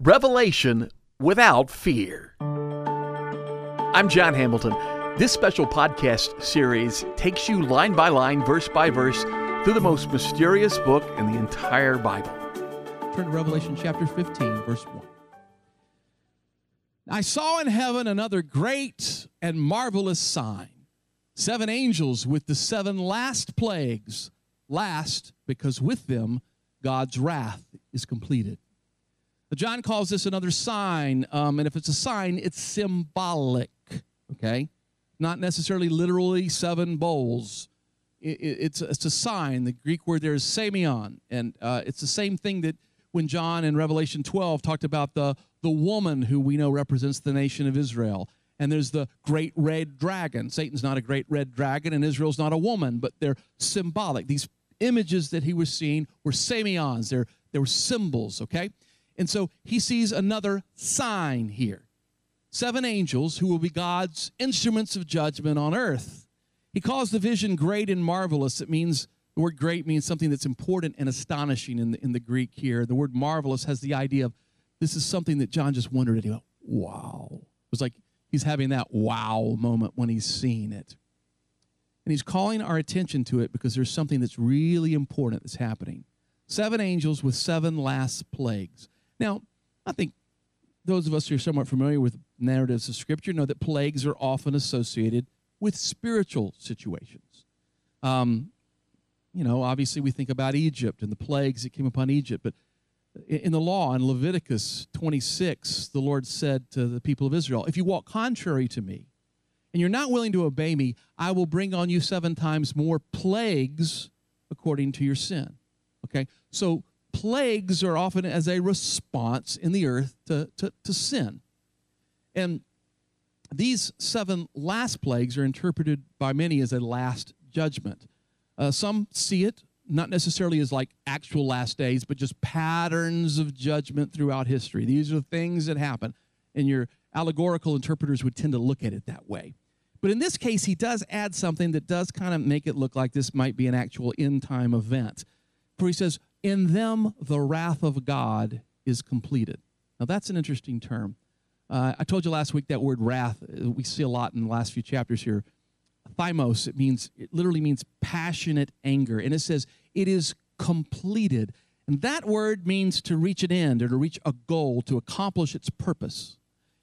Revelation without fear. I'm John Hamilton. This special podcast series takes you line by line, verse by verse, through the most mysterious book in the entire Bible. Turn to Revelation chapter 15, verse 1. I saw in heaven another great and marvelous sign seven angels with the seven last plagues, last because with them God's wrath is completed. John calls this another sign, um, and if it's a sign, it's symbolic, okay? Not necessarily literally seven bowls. It, it, it's, it's a sign. The Greek word there is semeion, and uh, it's the same thing that when John in Revelation 12 talked about the, the woman who we know represents the nation of Israel. And there's the great red dragon. Satan's not a great red dragon, and Israel's not a woman, but they're symbolic. These images that he was seeing were semeions, they're, they were symbols, okay? And so he sees another sign here seven angels who will be God's instruments of judgment on earth. He calls the vision great and marvelous. It means the word great means something that's important and astonishing in the, in the Greek here. The word marvelous has the idea of this is something that John just wondered at. He went, wow. It was like he's having that wow moment when he's seeing it. And he's calling our attention to it because there's something that's really important that's happening. Seven angels with seven last plagues. Now, I think those of us who are somewhat familiar with narratives of Scripture know that plagues are often associated with spiritual situations. Um, you know, obviously we think about Egypt and the plagues that came upon Egypt, but in the law, in Leviticus 26, the Lord said to the people of Israel, If you walk contrary to me, and you're not willing to obey me, I will bring on you seven times more plagues according to your sin. Okay? So plagues are often as a response in the earth to, to, to sin. And these seven last plagues are interpreted by many as a last judgment. Uh, some see it not necessarily as like actual last days, but just patterns of judgment throughout history. These are things that happen, and your allegorical interpreters would tend to look at it that way. But in this case, he does add something that does kind of make it look like this might be an actual end time event. For he says, in them the wrath of God is completed. Now, that's an interesting term. Uh, I told you last week that word wrath, uh, we see a lot in the last few chapters here. Thymos, it means, it literally means passionate anger. And it says, it is completed. And that word means to reach an end or to reach a goal, to accomplish its purpose.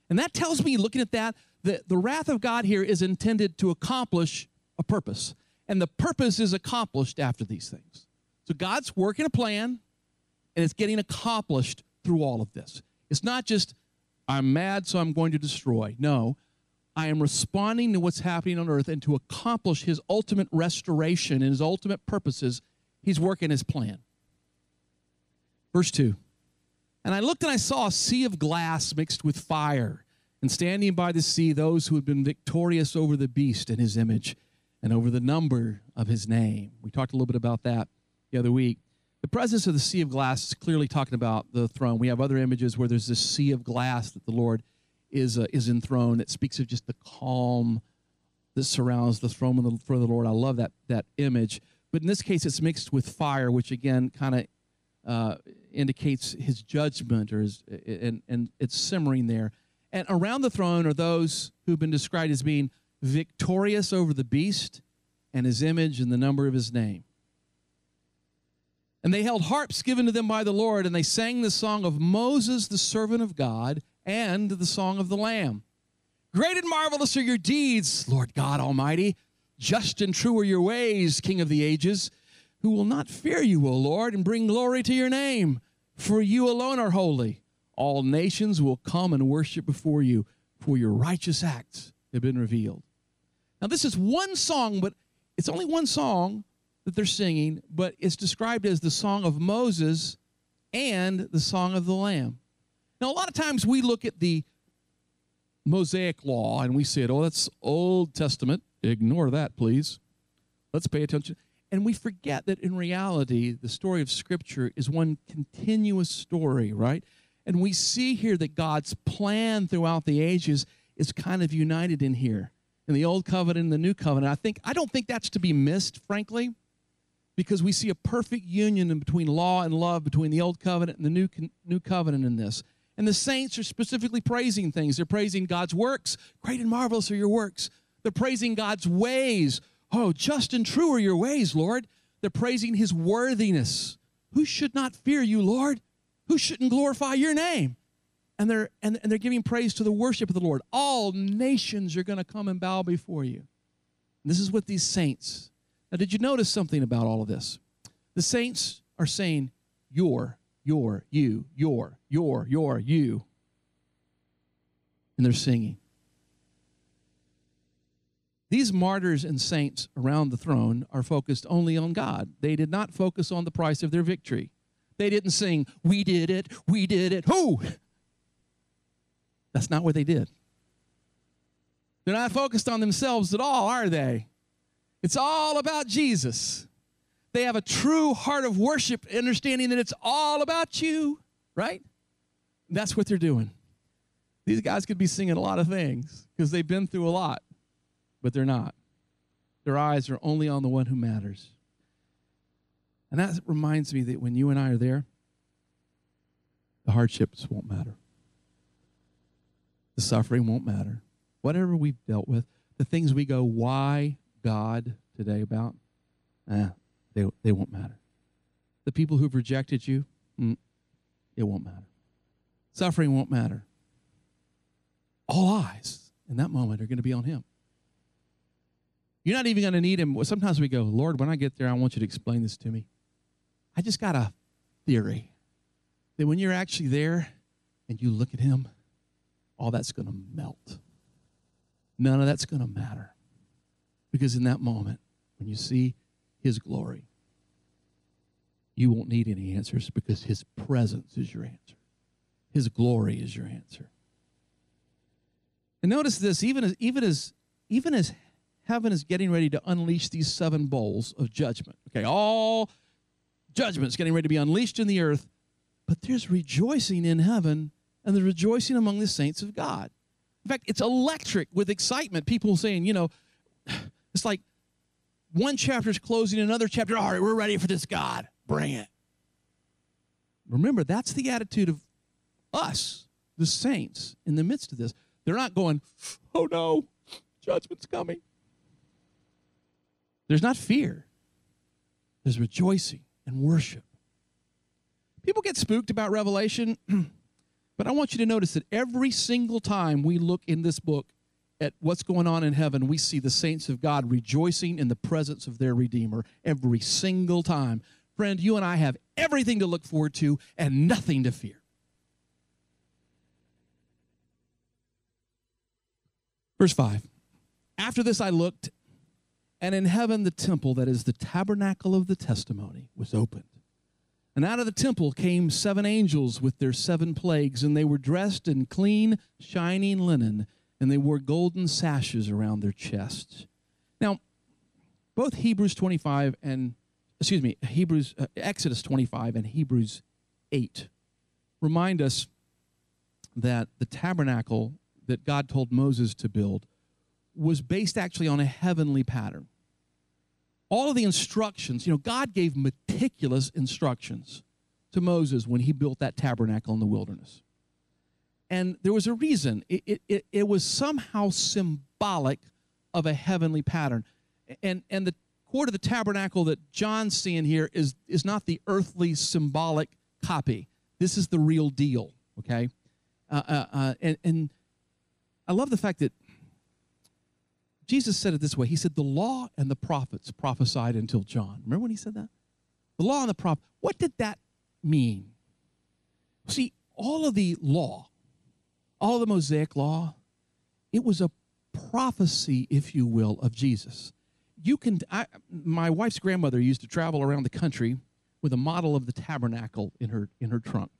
And that tells me, looking at that, that the wrath of God here is intended to accomplish a purpose. And the purpose is accomplished after these things. So God's working a plan, and it's getting accomplished through all of this. It's not just, I'm mad, so I'm going to destroy. No, I am responding to what's happening on earth and to accomplish his ultimate restoration and his ultimate purposes, he's working his plan. Verse 2 And I looked and I saw a sea of glass mixed with fire, and standing by the sea, those who had been victorious over the beast and his image and over the number of his name. We talked a little bit about that the other week. The presence of the sea of glass is clearly talking about the throne. We have other images where there's this sea of glass that the Lord is, uh, is enthroned. It speaks of just the calm that surrounds the throne of the, for the Lord. I love that, that image. But in this case, it's mixed with fire, which again kind of uh, indicates his judgment, or his, and, and it's simmering there. And around the throne are those who've been described as being victorious over the beast and his image and the number of his name. And they held harps given to them by the Lord, and they sang the song of Moses, the servant of God, and the song of the Lamb. Great and marvelous are your deeds, Lord God Almighty. Just and true are your ways, King of the ages. Who will not fear you, O Lord, and bring glory to your name? For you alone are holy. All nations will come and worship before you, for your righteous acts have been revealed. Now, this is one song, but it's only one song that they're singing, but it's described as the song of Moses and the song of the Lamb. Now, a lot of times we look at the Mosaic law and we say, oh, that's Old Testament. Ignore that, please. Let's pay attention. And we forget that in reality, the story of Scripture is one continuous story, right? And we see here that God's plan throughout the ages is kind of united in here in the old covenant and the new covenant. I think I don't think that's to be missed, frankly because we see a perfect union between law and love between the old covenant and the new, new covenant in this. And the saints are specifically praising things. They're praising God's works. Great and marvelous are your works. They're praising God's ways. Oh, just and true are your ways, Lord. They're praising his worthiness. Who should not fear you, Lord? Who shouldn't glorify your name? And they're, and, and they're giving praise to the worship of the Lord. All nations are going to come and bow before you. And this is what these saints. Now, did you notice something about all of this? The saints are saying, Your, your, you, your, your, your, you. And they're singing. These martyrs and saints around the throne are focused only on God. They did not focus on the price of their victory. They didn't sing, We did it, we did it, who? That's not what they did. They're not focused on themselves at all, are they? It's all about Jesus. They have a true heart of worship, understanding that it's all about you, right? That's what they're doing. These guys could be singing a lot of things because they've been through a lot but they're not. Their eyes are only on the one who matters. And that reminds me that when you and I are there, the hardships won't matter. The suffering won't matter. Whatever we've dealt with, the things we go, why God today about, eh, they, they won't matter. The people who've rejected you, mm, it won't matter. Suffering won't matter. All eyes in that moment are going to be on Him. You're not even going to need him. Sometimes we go, Lord, when I get there, I want you to explain this to me. I just got a theory that when you're actually there and you look at him, all that's going to melt. None of that's going to matter. Because in that moment, when you see his glory, you won't need any answers because his presence is your answer. His glory is your answer. And notice this, even as even as even as heaven is getting ready to unleash these seven bowls of judgment. Okay, all judgments getting ready to be unleashed in the earth, but there's rejoicing in heaven and the rejoicing among the saints of God. In fact, it's electric with excitement. People saying, you know, it's like one chapter is closing, another chapter, all right, we're ready for this God. Bring it. Remember, that's the attitude of us, the saints, in the midst of this. They're not going, oh no, judgment's coming. There's not fear, there's rejoicing and worship. People get spooked about Revelation, but I want you to notice that every single time we look in this book at what's going on in heaven, we see the saints of God rejoicing in the presence of their Redeemer every single time. Friend, you and I have everything to look forward to and nothing to fear. Verse 5 After this I looked, and in heaven, the temple that is the tabernacle of the testimony was opened. And out of the temple came seven angels with their seven plagues, and they were dressed in clean, shining linen, and they wore golden sashes around their chests. Now, both Hebrews 25 and, excuse me, Hebrews, uh, Exodus 25 and Hebrews 8 remind us that the tabernacle that God told Moses to build was based actually on a heavenly pattern all of the instructions, you know, God gave meticulous instructions to Moses when he built that tabernacle in the wilderness. And there was a reason. It, it, it, was somehow symbolic of a heavenly pattern. And, and the court of the tabernacle that John's seeing here is, is not the earthly symbolic copy. This is the real deal, okay? Uh, uh, uh, and, and I love the fact that Jesus said it this way He said, The law and the prophets prophesied until John. Remember when he said that? The law and the prophet. What did that mean? See, all of the law, all the Mosaic law, it was a prophecy, if you will, of Jesus. You can, I, my wife's grandmother used to travel around the country with a model of the tabernacle in her in her trunk,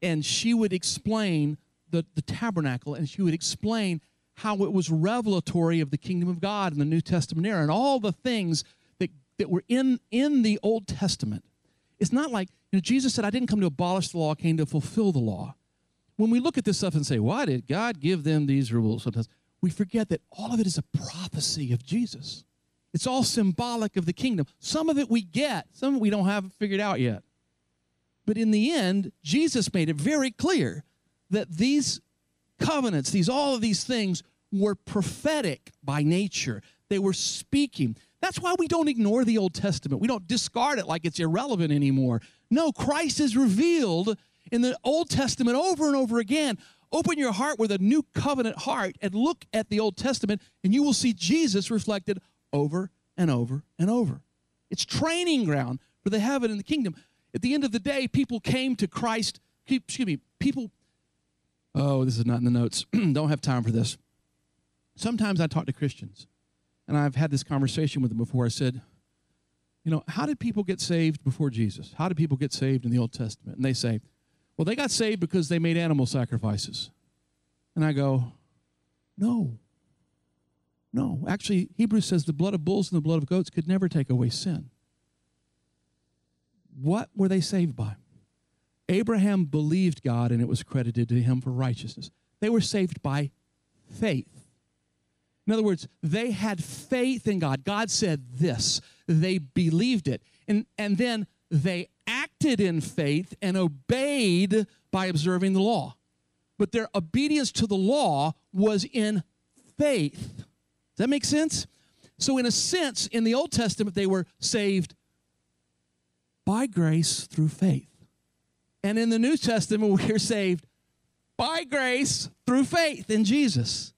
and she would explain the the tabernacle, and she would explain how it was revelatory of the kingdom of God in the New Testament era and all the things that, that were in, in the Old Testament. It's not like, you know, Jesus said, I didn't come to abolish the law, I came to fulfill the law. When we look at this stuff and say, why did God give them these rules? Sometimes we forget that all of it is a prophecy of Jesus. It's all symbolic of the kingdom. Some of it we get, some we don't have figured out yet. But in the end, Jesus made it very clear that these covenants, these all of these things were prophetic by nature. They were speaking. That's why we don't ignore the Old Testament. We don't discard it like it's irrelevant anymore. No, Christ is revealed in the Old Testament over and over again. Open your heart with a new covenant heart and look at the Old Testament, and you will see Jesus reflected over and over and over. It's training ground for the heaven and the kingdom. At the end of the day, people came to Christ. Excuse me, people. Oh, this is not in the notes. Don't have time for this. Sometimes I talk to Christians, and I've had this conversation with them before. I said, you know, how did people get saved before Jesus? How did people get saved in the Old Testament? And they say, well, they got saved because they made animal sacrifices. And I go, no. No. Actually, Hebrews says the blood of bulls and the blood of goats could never take away sin. What were they saved by? Abraham believed God and it was credited to him for righteousness. They were saved by faith. In other words, they had faith in God. God said this. They believed it. And, and then they acted in faith and obeyed by observing the law. But their obedience to the law was in faith. Does that make sense? So, in a sense, in the Old Testament, they were saved by grace through faith. And in the New Testament, we're saved by grace through faith in Jesus.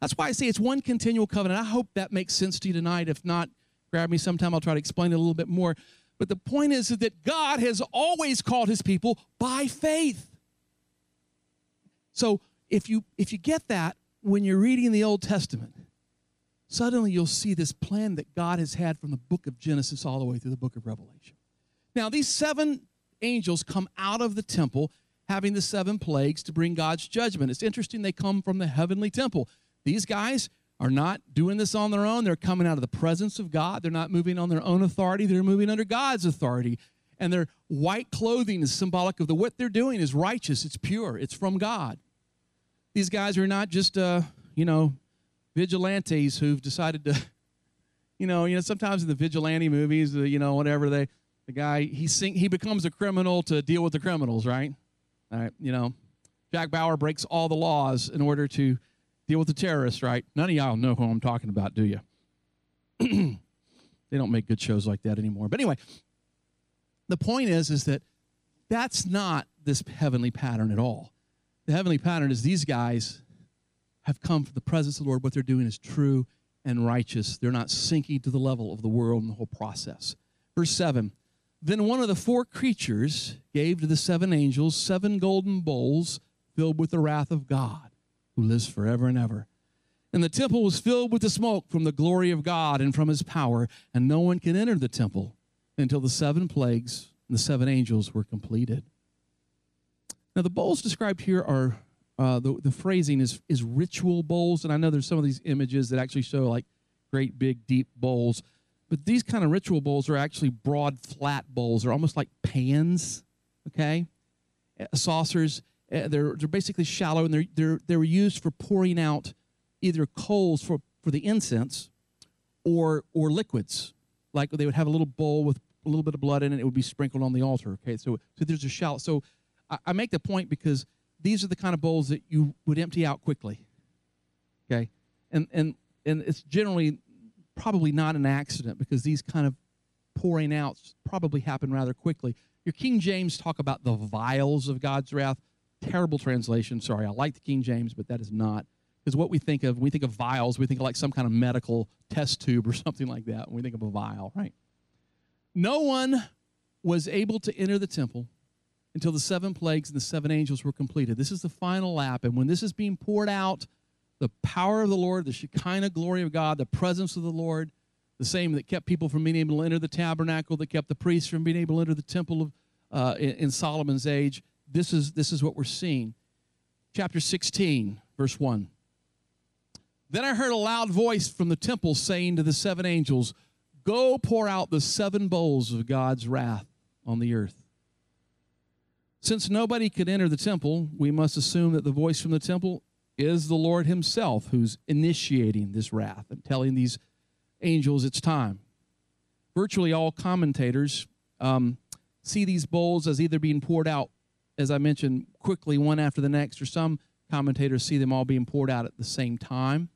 That's why I say it's one continual covenant. I hope that makes sense to you tonight. If not, grab me sometime. I'll try to explain it a little bit more. But the point is that God has always called his people by faith. So if you if you get that when you're reading the Old Testament, suddenly you'll see this plan that God has had from the book of Genesis all the way through the book of Revelation. Now, these seven angels come out of the temple having the seven plagues to bring God's judgment. It's interesting they come from the heavenly temple. These guys are not doing this on their own. They're coming out of the presence of God. They're not moving on their own authority. They're moving under God's authority. And their white clothing is symbolic of the what they're doing is righteous. It's pure. It's from God. These guys are not just uh, you know, vigilantes who've decided to, you know, you know, sometimes in the vigilante movies, uh, you know, whatever they, the guy he sing, he becomes a criminal to deal with the criminals, right? All right, you know, Jack Bauer breaks all the laws in order to deal with the terrorists, right? None of y'all know who I'm talking about, do you? they don't make good shows like that anymore. But anyway, the point is, is that that's not this heavenly pattern at all. The heavenly pattern is these guys have come from the presence of the Lord. What they're doing is true and righteous. They're not sinking to the level of the world in the whole process. Verse 7 Then one of the four creatures gave to the seven angels seven golden bowls filled with the wrath of God who lives forever and ever. And the temple was filled with the smoke from the glory of God and from his power, and no one can enter the temple until the seven plagues and the seven angels were completed. Now, the bowls described here are uh, the, the phrasing is, is ritual bowls, and I know there's some of these images that actually show like great big deep bowls, but these kind of ritual bowls are actually broad, flat bowls. They're almost like pans, okay? Saucers uh, they're, they're basically shallow and they're, they're, they're used for pouring out either coals for, for the incense or, or liquids. Like they would have a little bowl with a little bit of blood in it, it would be sprinkled on the altar. Okay, so, so there's a shallow. So I, I make the point because these are the kind of bowls that you would empty out quickly. Okay, and, and, and it's generally probably not an accident because these kind of pouring out probably happen rather quickly. Your King James talk about the vials of God's wrath terrible translation. Sorry, I like the King James, but that is not. Because what we think of, when we think of vials, we think of like some kind of medical test tube or something like that when we think of a vial, right? No one was able to enter the temple until the seven plagues and the seven angels were completed. This is the final lap. And when this is being poured out, the power of the Lord, the Shekinah glory of God, the presence of the Lord, the same that kept people from being able to enter the tabernacle, that kept the priests from being able to enter the temple of, uh, in, in Solomon's age, this is, this is what we're seeing. Chapter 16, verse 1. Then I heard a loud voice from the temple saying to the seven angels, Go pour out the seven bowls of God's wrath on the earth. Since nobody could enter the temple, we must assume that the voice from the temple is the Lord Himself who's initiating this wrath and telling these angels it's time. Virtually all commentators um, see these bowls as either being poured out as I mentioned, quickly, one after the next, or some commentators see them all being poured out at the same time.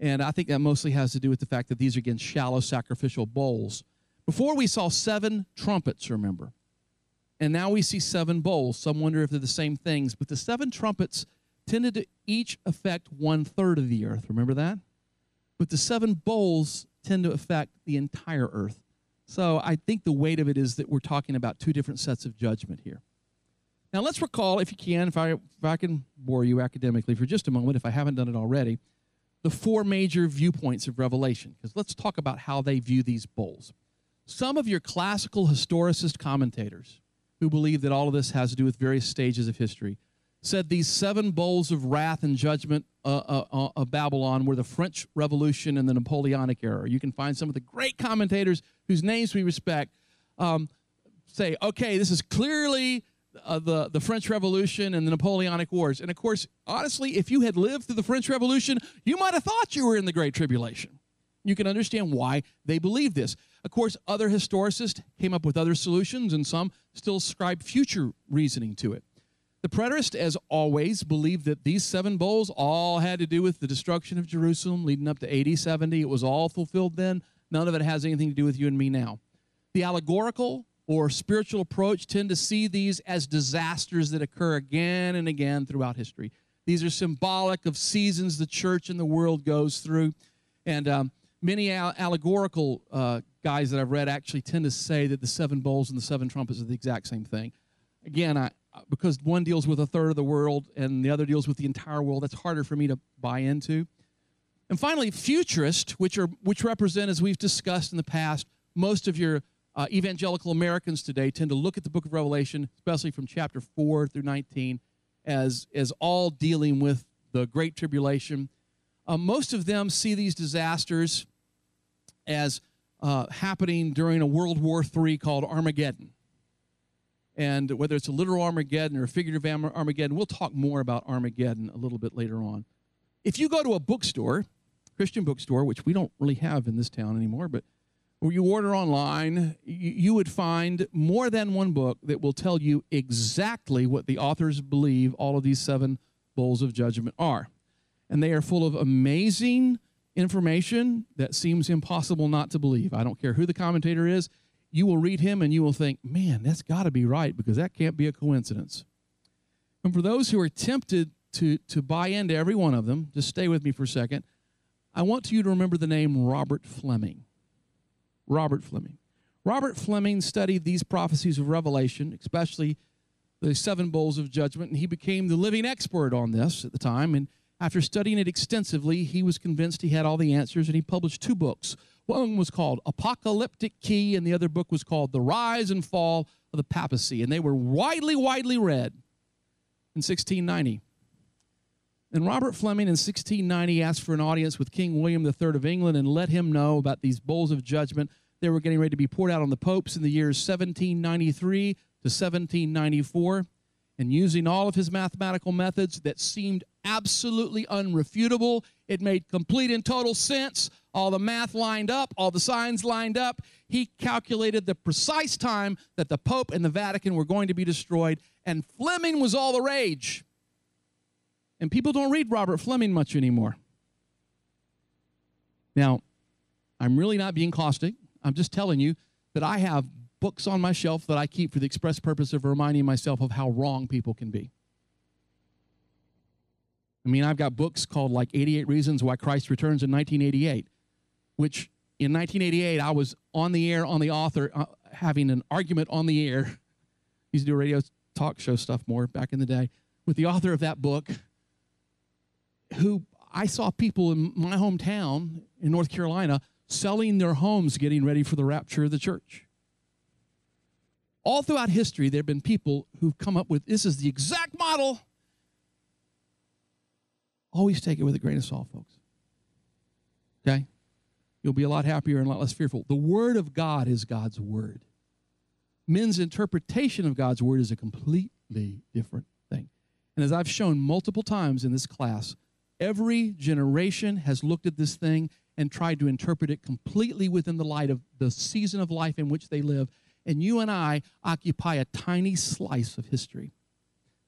And I think that mostly has to do with the fact that these are, again, shallow sacrificial bowls. Before we saw seven trumpets, remember. And now we see seven bowls. Some wonder if they're the same things. But the seven trumpets tended to each affect one third of the earth. Remember that? But the seven bowls tend to affect the entire earth. So I think the weight of it is that we're talking about two different sets of judgment here. Now let's recall, if you can, if I, if I can bore you academically for just a moment, if I haven't done it already, the four major viewpoints of Revelation, because let's talk about how they view these bowls. Some of your classical historicist commentators who believe that all of this has to do with various stages of history said these seven bowls of wrath and judgment uh, uh, uh, of Babylon were the French Revolution and the Napoleonic era. You can find some of the great commentators whose names we respect um, say, okay, this is clearly uh, the, the French Revolution and the Napoleonic Wars. And of course, honestly, if you had lived through the French Revolution, you might have thought you were in the Great Tribulation. You can understand why they believe this. Of course, other historicists came up with other solutions, and some still ascribe future reasoning to it. The preterists, as always, believed that these seven bowls all had to do with the destruction of Jerusalem leading up to AD 70. It was all fulfilled then. None of it has anything to do with you and me now. The allegorical or spiritual approach tend to see these as disasters that occur again and again throughout history. These are symbolic of seasons the church and the world goes through. And um, many allegorical uh, guys that I've read actually tend to say that the seven bowls and the seven trumpets are the exact same thing. Again, I, because one deals with a third of the world and the other deals with the entire world, that's harder for me to buy into. And finally, futurists, which are which represent, as we've discussed in the past, most of your uh, evangelical Americans today tend to look at the book of Revelation, especially from chapter 4 through 19, as, as all dealing with the Great Tribulation. Uh, most of them see these disasters as uh, happening during a World War III called Armageddon. And whether it's a literal Armageddon or a figurative Armageddon, we'll talk more about Armageddon a little bit later on. If you go to a bookstore, Christian bookstore, which we don't really have in this town anymore, but or you order online, you would find more than one book that will tell you exactly what the authors believe all of these seven bowls of judgment are. And they are full of amazing information that seems impossible not to believe. I don't care who the commentator is, you will read him and you will think, man, that's got to be right because that can't be a coincidence. And for those who are tempted to, to buy into every one of them, just stay with me for a second. I want you to remember the name Robert Fleming. Robert Fleming. Robert Fleming studied these prophecies of Revelation, especially the seven bowls of judgment, and he became the living expert on this at the time. And after studying it extensively, he was convinced he had all the answers, and he published two books. One was called Apocalyptic Key, and the other book was called The Rise and Fall of the Papacy, and they were widely, widely read in 1690. And Robert Fleming in 1690 asked for an audience with King William III of England and let him know about these bowls of judgment. They were getting ready to be poured out on the popes in the years 1793 to 1794. And using all of his mathematical methods that seemed absolutely unrefutable, it made complete and total sense. All the math lined up, all the signs lined up. He calculated the precise time that the Pope and the Vatican were going to be destroyed, and Fleming was all the rage. And people don't read Robert Fleming much anymore. Now, I'm really not being caustic. I'm just telling you that I have books on my shelf that I keep for the express purpose of reminding myself of how wrong people can be. I mean, I've got books called like 88 Reasons Why Christ Returns in 1988, which in 1988 I was on the air on the author uh, having an argument on the air. used to do radio talk show stuff more back in the day with the author of that book who I saw people in my hometown in North Carolina selling their homes getting ready for the rapture of the church. All throughout history, there have been people who've come up with this is the exact model. Always take it with a grain of salt, folks. Okay? You'll be a lot happier and a lot less fearful. The Word of God is God's Word. Men's interpretation of God's Word is a completely different thing. And as I've shown multiple times in this class, Every generation has looked at this thing and tried to interpret it completely within the light of the season of life in which they live. And you and I occupy a tiny slice of history.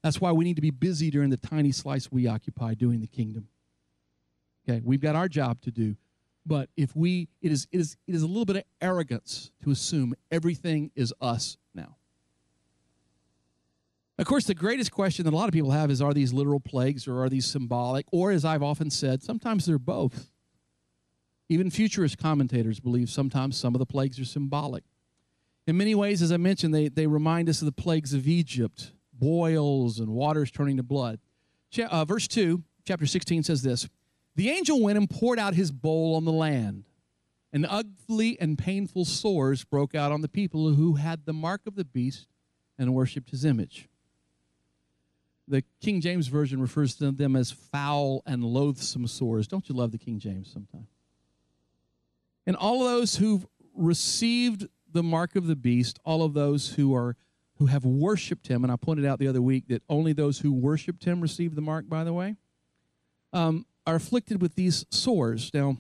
That's why we need to be busy during the tiny slice we occupy doing the kingdom. Okay, we've got our job to do. But if we, it is, it is, it is a little bit of arrogance to assume everything is us now. Of course, the greatest question that a lot of people have is are these literal plagues or are these symbolic? Or, as I've often said, sometimes they're both. Even futurist commentators believe sometimes some of the plagues are symbolic. In many ways, as I mentioned, they, they remind us of the plagues of Egypt boils and waters turning to blood. Uh, verse 2, chapter 16 says this The angel went and poured out his bowl on the land, and ugly and painful sores broke out on the people who had the mark of the beast and worshiped his image. The King James Version refers to them as foul and loathsome sores. Don't you love the King James sometimes? And all of those who've received the mark of the beast, all of those who are who have worshiped him, and I pointed out the other week that only those who worshiped him received the mark, by the way, um, are afflicted with these sores. Now,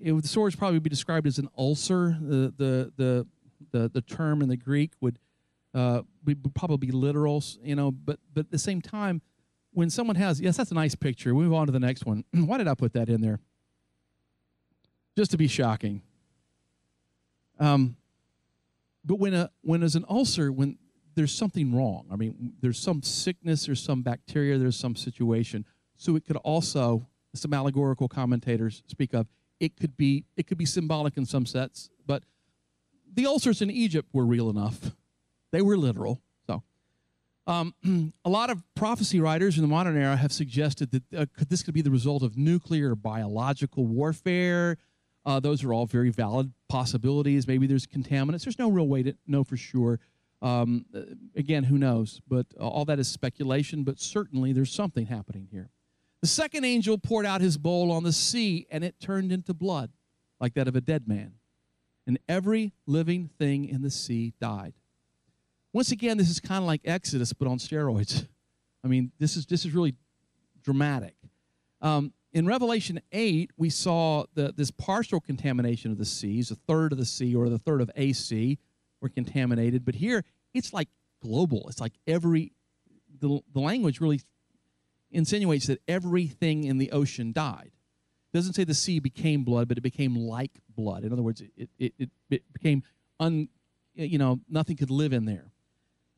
it, the sores probably be described as an ulcer. The, the, the, the, the term in the Greek would uh, be, probably be literal, you know, but, but at the same time, when someone has, yes, that's a nice picture. We move on to the next one. Why did I put that in there? Just to be shocking. Um, but when a when there's an ulcer, when there's something wrong. I mean, there's some sickness, there's some bacteria, there's some situation. So it could also, some allegorical commentators speak of, it could be it could be symbolic in some sets, but the ulcers in Egypt were real enough. They were literal. So, um, a lot of prophecy writers in the modern era have suggested that uh, could, this could be the result of nuclear biological warfare. Uh, those are all very valid possibilities. Maybe there's contaminants. There's no real way to know for sure. Um, again, who knows? But all that is speculation, but certainly there's something happening here. The second angel poured out his bowl on the sea, and it turned into blood, like that of a dead man. And every living thing in the sea died. Once again, this is kind of like Exodus, but on steroids. I mean, this is, this is really dramatic. Um, in Revelation 8, we saw the, this partial contamination of the seas, a third of the sea or the third of a sea were contaminated. But here, it's like global. It's like every, the, the language really insinuates that everything in the ocean died. It doesn't say the sea became blood, but it became like blood. In other words, it, it, it, it became, un, you know, nothing could live in there.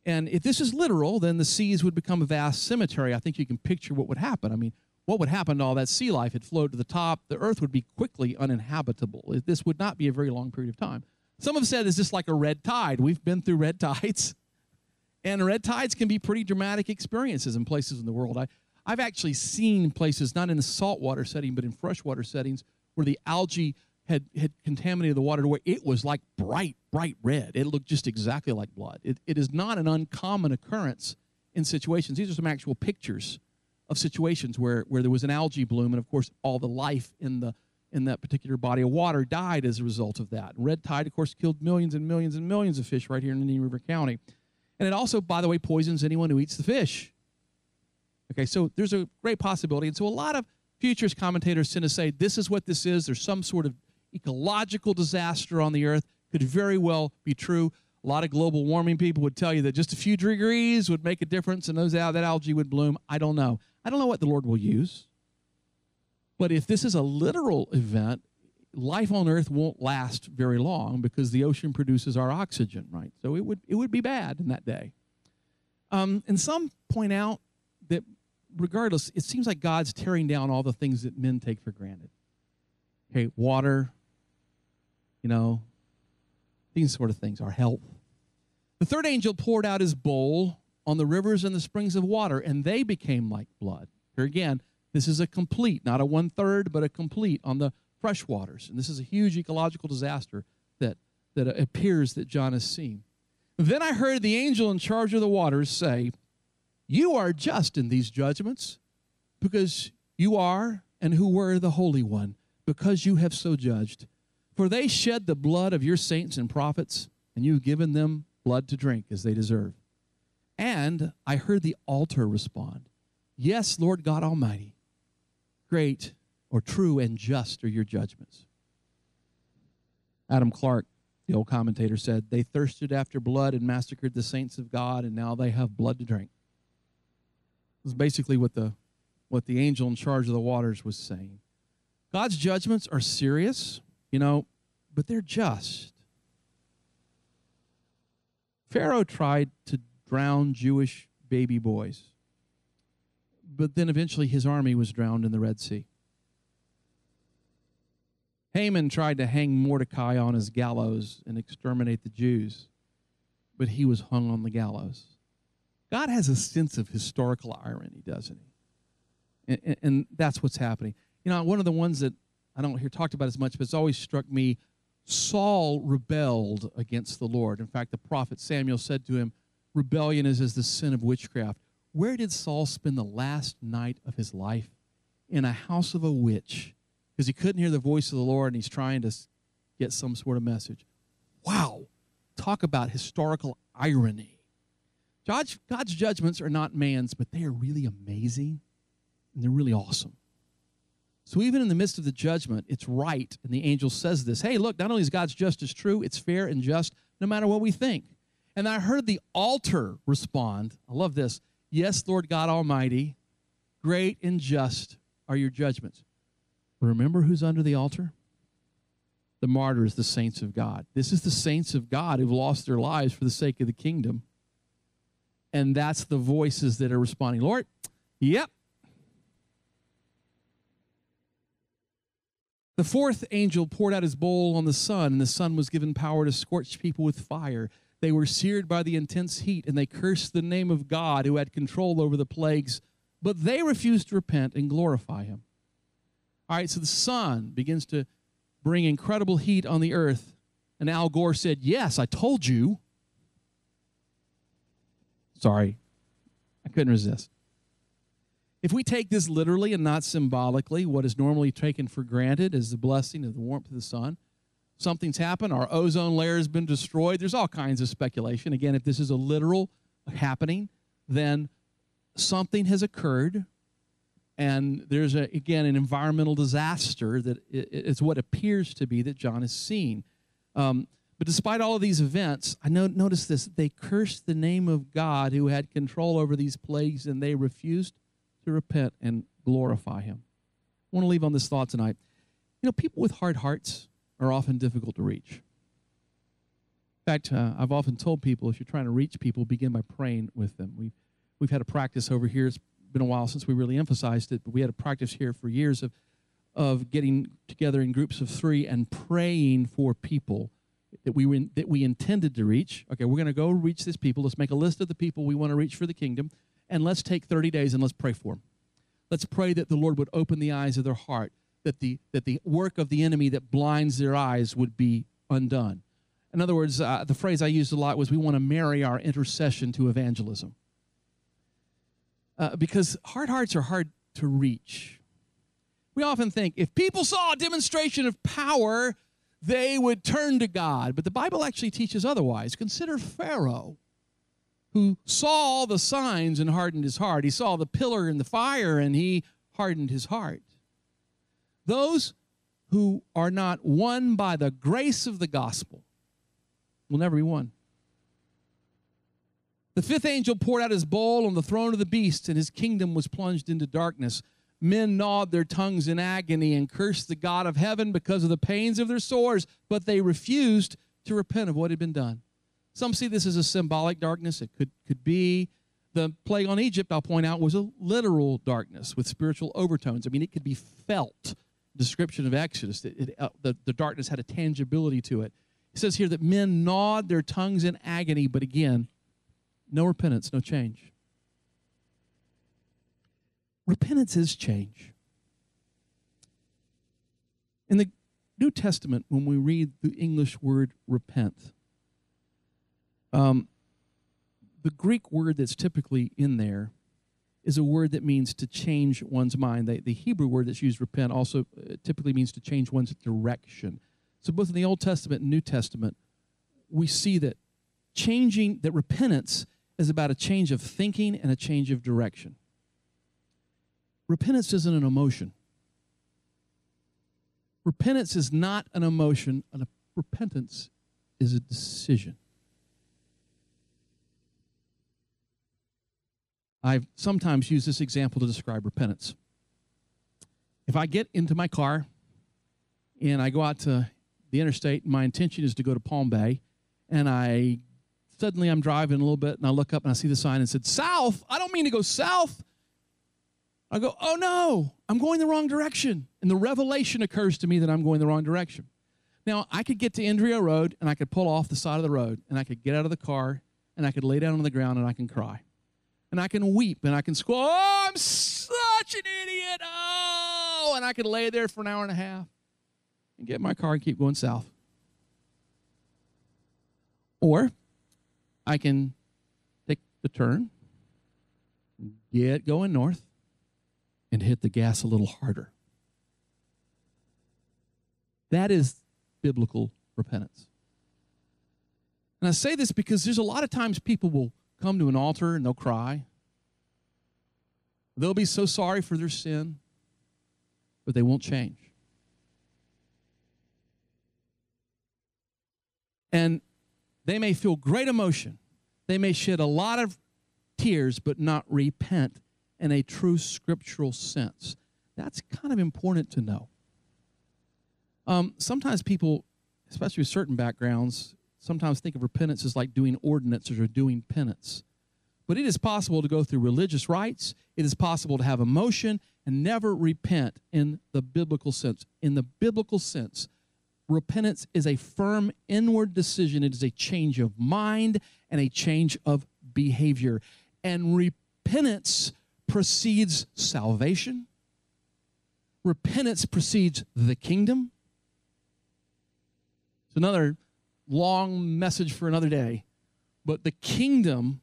And if this is literal, then the seas would become a vast cemetery. I think you can picture what would happen. I mean, what would happen to all that sea life? It flowed to the top. The earth would be quickly uninhabitable. This would not be a very long period of time. Some have said it's just like a red tide. We've been through red tides, and red tides can be pretty dramatic experiences in places in the world. I, I've actually seen places, not in a saltwater setting, but in freshwater settings, where the algae had, had contaminated the water to where it was like bright, bright red. It looked just exactly like blood. It, it is not an uncommon occurrence in situations. These are some actual pictures of situations where, where there was an algae bloom, and of course, all the life in the in that particular body of water died as a result of that. red tide, of course, killed millions and millions and millions of fish right here in Indian River County. And it also, by the way, poisons anyone who eats the fish. Okay, so there's a great possibility. And so a lot of futures commentators tend to say this is what this is. There's some sort of ecological disaster on the earth. Could very well be true. A lot of global warming people would tell you that just a few degrees would make a difference and those, that algae would bloom. I don't know. I don't know what the Lord will use. But if this is a literal event, life on earth won't last very long because the ocean produces our oxygen, right? So it would, it would be bad in that day. Um, and some point out that regardless, it seems like God's tearing down all the things that men take for granted. Okay, water, you know, these sort of things, our health. The third angel poured out his bowl on the rivers and the springs of water, and they became like blood. Here again, this is a complete, not a one third, but a complete on the fresh waters. And this is a huge ecological disaster that, that appears that John has seen. Then I heard the angel in charge of the waters say, You are just in these judgments, because you are and who were the Holy One, because you have so judged. For they shed the blood of your saints and prophets, and you've given them blood to drink as they deserve. And I heard the altar respond, Yes, Lord God Almighty great or true and just are your judgments. Adam Clarke, the old commentator, said, They thirsted after blood and massacred the saints of God, and now they have blood to drink. was basically what the what the angel in charge of the waters was saying. God's judgments are serious, you know, but they're just. Pharaoh tried to drown Jewish baby boys, but then eventually his army was drowned in the Red Sea. Haman tried to hang Mordecai on his gallows and exterminate the Jews, but he was hung on the gallows. God has a sense of historical irony, doesn't he? And, and, that's what's happening. You know, one of the ones that I don't hear talked about as much, but it's always struck me Saul rebelled against the Lord. In fact, the prophet Samuel said to him, Rebellion is as the sin of witchcraft. Where did Saul spend the last night of his life? In a house of a witch, because he couldn't hear the voice of the Lord and he's trying to get some sort of message. Wow. Talk about historical irony. God's, judgments are not man's, but they are really amazing and they're really awesome. So even in the midst of the judgment, it's right. And the angel says this Hey, look, not only is God's justice true, it's fair and just no matter what we think. And I heard the altar respond. I love this. Yes, Lord God Almighty, great and just are your judgments. Remember who's under the altar? The martyrs, the saints of God. This is the saints of God who've lost their lives for the sake of the kingdom. And that's the voices that are responding. Lord, yep, The fourth angel poured out his bowl on the sun, and the sun was given power to scorch people with fire. They were seared by the intense heat, and they cursed the name of God who had control over the plagues, but they refused to repent and glorify him. All right, so the sun begins to bring incredible heat on the earth, and Al Gore said, Yes, I told you. Sorry, I couldn't resist. If we take this literally and not symbolically, what is normally taken for granted is the blessing of the warmth of the sun. Something's happened, our ozone layer has been destroyed. There's all kinds of speculation. Again, if this is a literal happening, then something has occurred and there's a, again an environmental disaster that is what appears to be that John is seeing. Um, but despite all of these events, I know, notice this: they cursed the name of God who had control over these plagues, and they refused to repent and glorify Him. I want to leave on this thought tonight. You know, people with hard hearts are often difficult to reach. In fact, uh, I've often told people if you're trying to reach people, begin by praying with them. We've, we've had a practice over here. It's been a while since we really emphasized it, but we had a practice here for years of, of getting together in groups of three and praying for people that we, that we intended to reach. Okay, we're going to go reach these people. Let's make a list of the people we want to reach for the kingdom and let's take 30 days and let's pray for them. Let's pray that the Lord would open the eyes of their heart, that the, that the work of the enemy that blinds their eyes would be undone. In other words, uh, the phrase I used a lot was we want to marry our intercession to evangelism. Uh, because hard hearts are hard to reach. We often think if people saw a demonstration of power, they would turn to God. But the Bible actually teaches otherwise. Consider Pharaoh who saw the signs and hardened his heart. He saw the pillar and the fire and he hardened his heart. Those who are not won by the grace of the gospel will never be won. The fifth angel poured out his bowl on the throne of the beast, and his kingdom was plunged into darkness. Men gnawed their tongues in agony and cursed the God of heaven because of the pains of their sores, but they refused to repent of what had been done. Some see this as a symbolic darkness. It could, could be. The plague on Egypt, I'll point out, was a literal darkness with spiritual overtones. I mean, it could be felt. Description of Exodus, it, it, uh, the, the darkness had a tangibility to it. It says here that men gnawed their tongues in agony, but again, no repentance, no change. Repentance is change. In the New Testament, when we read the English word repent, um, the Greek word that's typically in there is a word that means to change one's mind. The, the Hebrew word that's used, repent, also uh, typically means to change one's direction. So, both in the Old Testament and New Testament, we see that changing, that repentance is about a change of thinking and a change of direction. Repentance isn't an emotion. Repentance is not an emotion, repentance is a decision. I've sometimes used this example to describe repentance. If I get into my car and I go out to the interstate, and my intention is to go to Palm Bay, and I suddenly I'm driving a little bit and I look up and I see the sign and said south. I don't mean to go south. I go, oh no, I'm going the wrong direction. And the revelation occurs to me that I'm going the wrong direction. Now, I could get to Indrio Road and I could pull off the side of the road and I could get out of the car and I could lay down on the ground and I can cry. And I can weep and I can squall, oh, I'm such an idiot. Oh, and I can lay there for an hour and a half and get my car and keep going south. Or I can take the turn, get going north, and hit the gas a little harder. That is biblical repentance. And I say this because there's a lot of times people will come to an altar and they'll cry. They'll be so sorry for their sin, but they won't change. And they may feel great emotion. They may shed a lot of tears, but not repent in a true scriptural sense. That's kind of important to know. Um, sometimes people, especially with certain backgrounds, sometimes think of repentance as like doing ordinances or doing penance. But it is possible to go through religious rites. It is possible to have emotion and never repent in the biblical sense. In the biblical sense, repentance is a firm inward decision, it is a change of mind and a change of behavior. And repentance precedes salvation, repentance precedes the kingdom. It's another long message for another day. But the kingdom,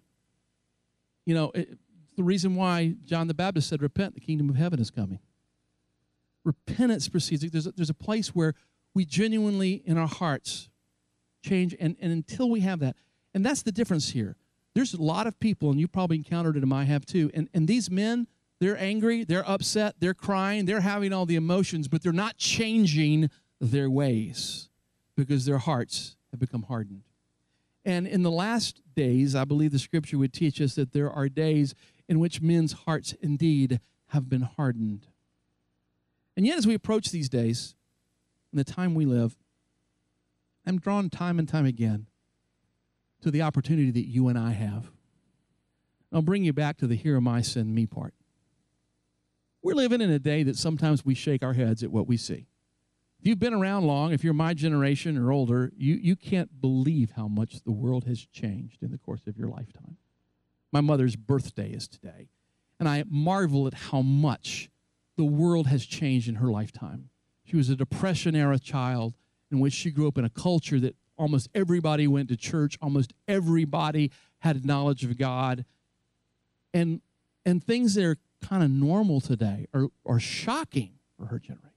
you know, it, the reason why John the Baptist said, Repent, the kingdom of heaven is coming. Repentance precedes, there's a, there's a place where we genuinely in our hearts change and, and until we have that and that's the difference here there's a lot of people and you probably encountered it and i have too and, and these men they're angry they're upset they're crying they're having all the emotions but they're not changing their ways because their hearts have become hardened and in the last days i believe the scripture would teach us that there are days in which men's hearts indeed have been hardened and yet as we approach these days and the time we live, I'm drawn time and time again to the opportunity that you and I have. I'll bring you back to the here am I, send me part. We're living in a day that sometimes we shake our heads at what we see. If you've been around long, if you're my generation or older, you, you can't believe how much the world has changed in the course of your lifetime. My mother's birthday is today, and I marvel at how much the world has changed in her lifetime. She was a Depression era child in which she grew up in a culture that almost everybody went to church, almost everybody had knowledge of God. And, and things that are kind of normal today are, are shocking for her generation.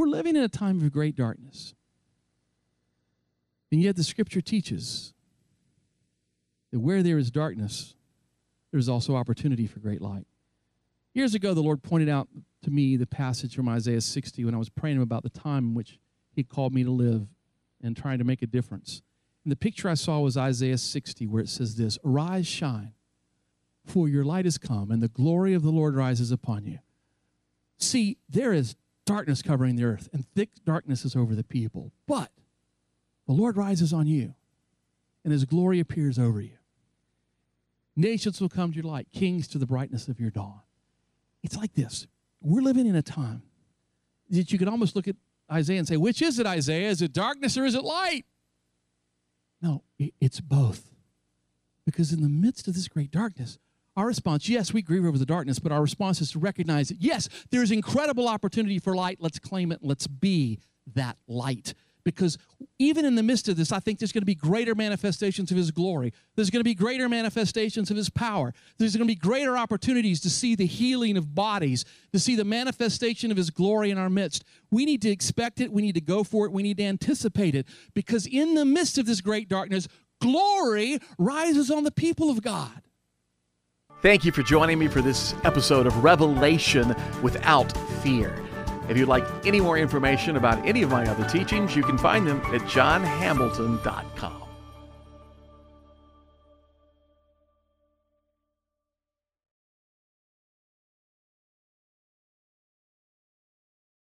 We're living in a time of great darkness. And yet the scripture teaches that where there is darkness, there's also opportunity for great light. Years ago, the Lord pointed out to me the passage from Isaiah 60 when I was praying about the time in which He called me to live and trying to make a difference. And the picture I saw was Isaiah 60, where it says this Arise, shine, for your light has come, and the glory of the Lord rises upon you. See, there is darkness covering the earth, and thick darkness is over the people. But the Lord rises on you, and his glory appears over you. Nations will come to your light, kings to the brightness of your dawn. It's like this we're living in a time that you can almost look at Isaiah and say, which is it, Isaiah? Is it darkness or is it light? No, it's both. Because in the midst of this great darkness, our response, yes, we grieve over the darkness, but our response is to recognize that, yes, there's incredible opportunity for light. Let's claim it. Let's be that light because even in the midst of this, I think there's going to be greater manifestations of His glory. There's going to be greater manifestations of His power. There's going to be greater opportunities to see the healing of bodies, to see the manifestation of His glory in our midst. We need to expect it. We need to go for it. We need to anticipate it because in the midst of this great darkness, glory rises on the people of God. Thank you for joining me for this episode of Revelation Without Fear. If you'd like any more information about any of my other teachings, you can find them at johnhamilton.com.